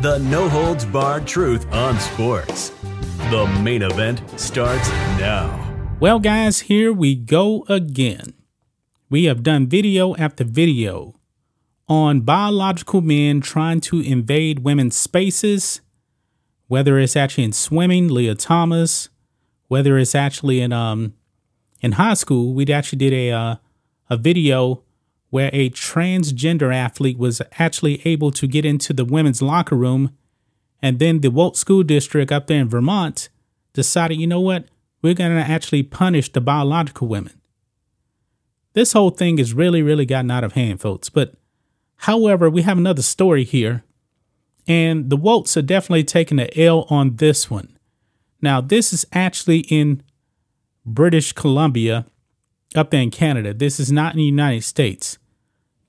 The no holds barred truth on sports. The main event starts now. Well, guys, here we go again. We have done video after video on biological men trying to invade women's spaces, whether it's actually in swimming, Lia Thomas, whether it's actually in um in high school. We actually did a uh, a video where a transgender athlete was actually able to get into the women's locker room. And then the Wolt School District up there in Vermont decided, you know what? We're going to actually punish the biological women. This whole thing has really, really gotten out of hand, folks. But however, we have another story here. And the Wolts are definitely taking the L on this one. Now, this is actually in British Columbia up there in Canada. This is not in the United States.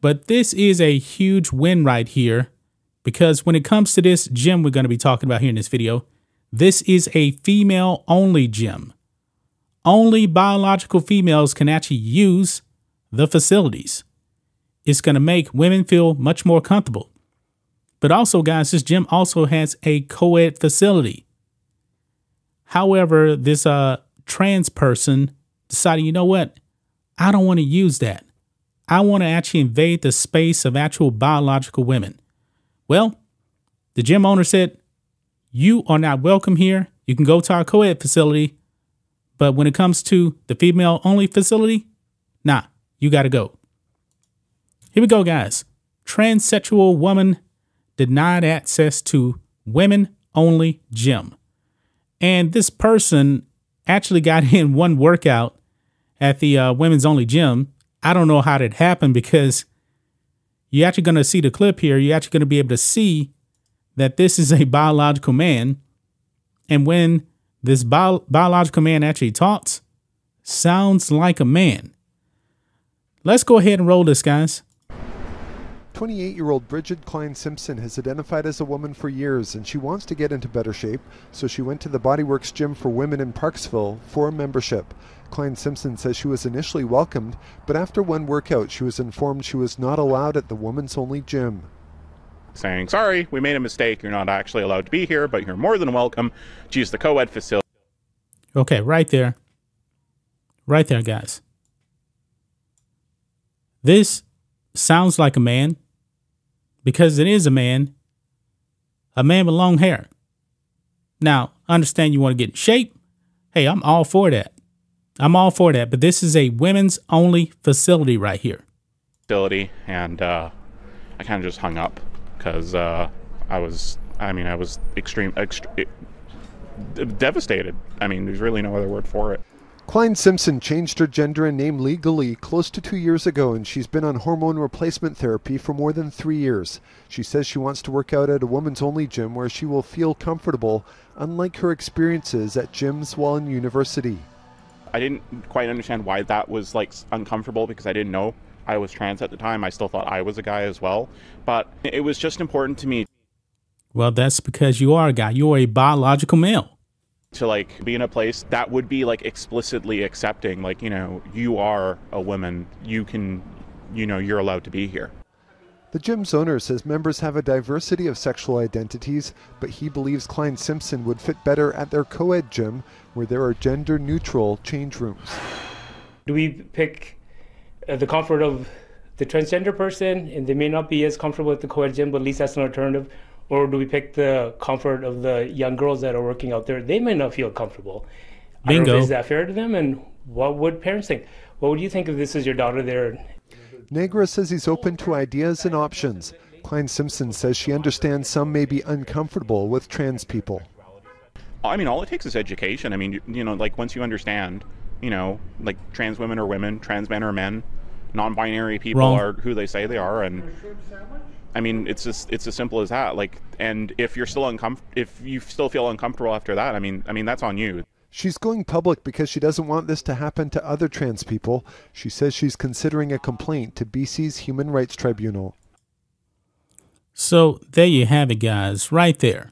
But this is a huge win right here because when it comes to this gym we're going to be talking about here in this video, this is a female only gym. Only biological females can actually use the facilities. It's going to make women feel much more comfortable. But also, guys, this gym also has a co ed facility. However, this uh, trans person decided, you know what? I don't want to use that. I want to actually invade the space of actual biological women. Well, the gym owner said, You are not welcome here. You can go to our co ed facility. But when it comes to the female only facility, nah, you got to go. Here we go, guys. Transsexual woman denied access to women only gym. And this person actually got in one workout at the uh, women's only gym. I don't know how that happened because you're actually going to see the clip here. You're actually going to be able to see that this is a biological man. And when this bio- biological man actually talks, sounds like a man. Let's go ahead and roll this, guys. 28 year old Bridget Klein Simpson has identified as a woman for years and she wants to get into better shape, so she went to the Bodyworks Gym for Women in Parksville for a membership. Klein Simpson says she was initially welcomed, but after one workout, she was informed she was not allowed at the women's only gym. Saying, sorry, we made a mistake. You're not actually allowed to be here, but you're more than welcome to use the co ed facility. Okay, right there. Right there, guys. This sounds like a man because it is a man, a man with long hair. Now, understand you want to get in shape. Hey, I'm all for that. I'm all for that. But this is a women's only facility right here. Facility, and uh, I kind of just hung up because uh, I was, I mean, I was extreme, extre- devastated. I mean, there's really no other word for it. Klein Simpson changed her gender and name legally close to two years ago, and she's been on hormone replacement therapy for more than three years. She says she wants to work out at a woman's only gym where she will feel comfortable, unlike her experiences at gyms while in university. I didn't quite understand why that was like uncomfortable because I didn't know I was trans at the time. I still thought I was a guy as well, but it was just important to me. Well, that's because you are a guy. You are a biological male to like be in a place that would be like explicitly accepting like you know you are a woman. You can you know you're allowed to be here. The gym's owner says members have a diversity of sexual identities but he believes klein simpson would fit better at their co-ed gym where there are gender neutral change rooms. Do we pick uh, the comfort of the transgender person and they may not be as comfortable at the co-ed gym but at least that's an alternative or do we pick the comfort of the young girls that are working out there? They may not feel comfortable. Bingo. is that fair to them? And what would parents think? What would you think if this is your daughter there? Negra says he's open to ideas and options. Klein Simpson says she understands some may be uncomfortable with trans people. I mean, all it takes is education. I mean, you, you know, like once you understand you know, like trans women are women, trans men are men, non-binary people Wrong. are who they say they are, and I mean, it's just it's as simple as that. Like, and if you're still uncomfortable, if you still feel uncomfortable after that, I mean, I mean that's on you. She's going public because she doesn't want this to happen to other trans people. She says she's considering a complaint to BC's Human Rights Tribunal. So there you have it, guys, right there.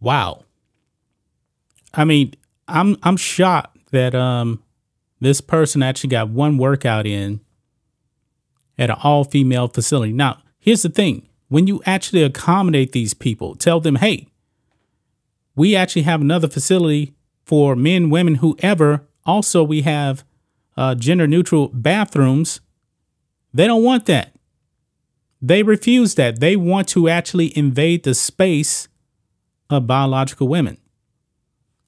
Wow. I mean, I'm I'm shocked that um this person actually got one workout in at an all female facility. Now, here's the thing. When you actually accommodate these people, tell them, hey, we actually have another facility for men, women, whoever. Also, we have uh, gender neutral bathrooms. They don't want that. They refuse that. They want to actually invade the space of biological women.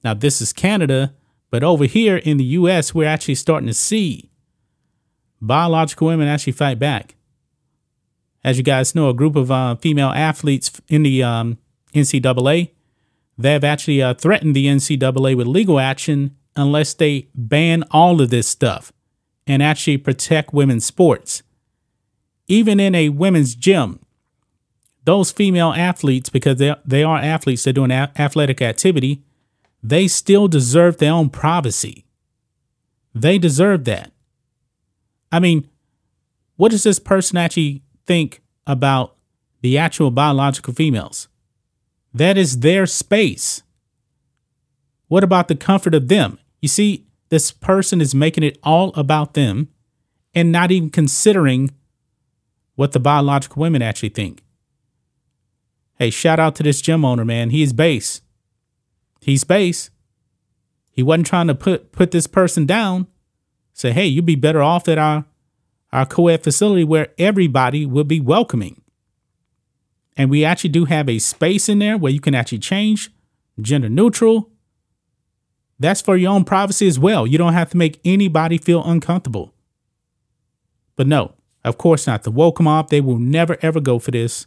Now, this is Canada, but over here in the US, we're actually starting to see biological women actually fight back. As you guys know, a group of uh, female athletes in the um, NCAA, they've actually uh, threatened the NCAA with legal action unless they ban all of this stuff and actually protect women's sports. Even in a women's gym, those female athletes, because they, they are athletes, they're doing a- athletic activity, they still deserve their own privacy. They deserve that. I mean, what does this person actually think about the actual biological females? That is their space. What about the comfort of them? You see, this person is making it all about them and not even considering what the biological women actually think. Hey, shout out to this gym owner, man. He is base. He's base. He wasn't trying to put put this person down. Say, hey, you'd be better off at our our co-ed facility where everybody will be welcoming. And we actually do have a space in there where you can actually change gender neutral. That's for your own privacy as well. You don't have to make anybody feel uncomfortable. But no, of course not. The woke mob, they will never ever go for this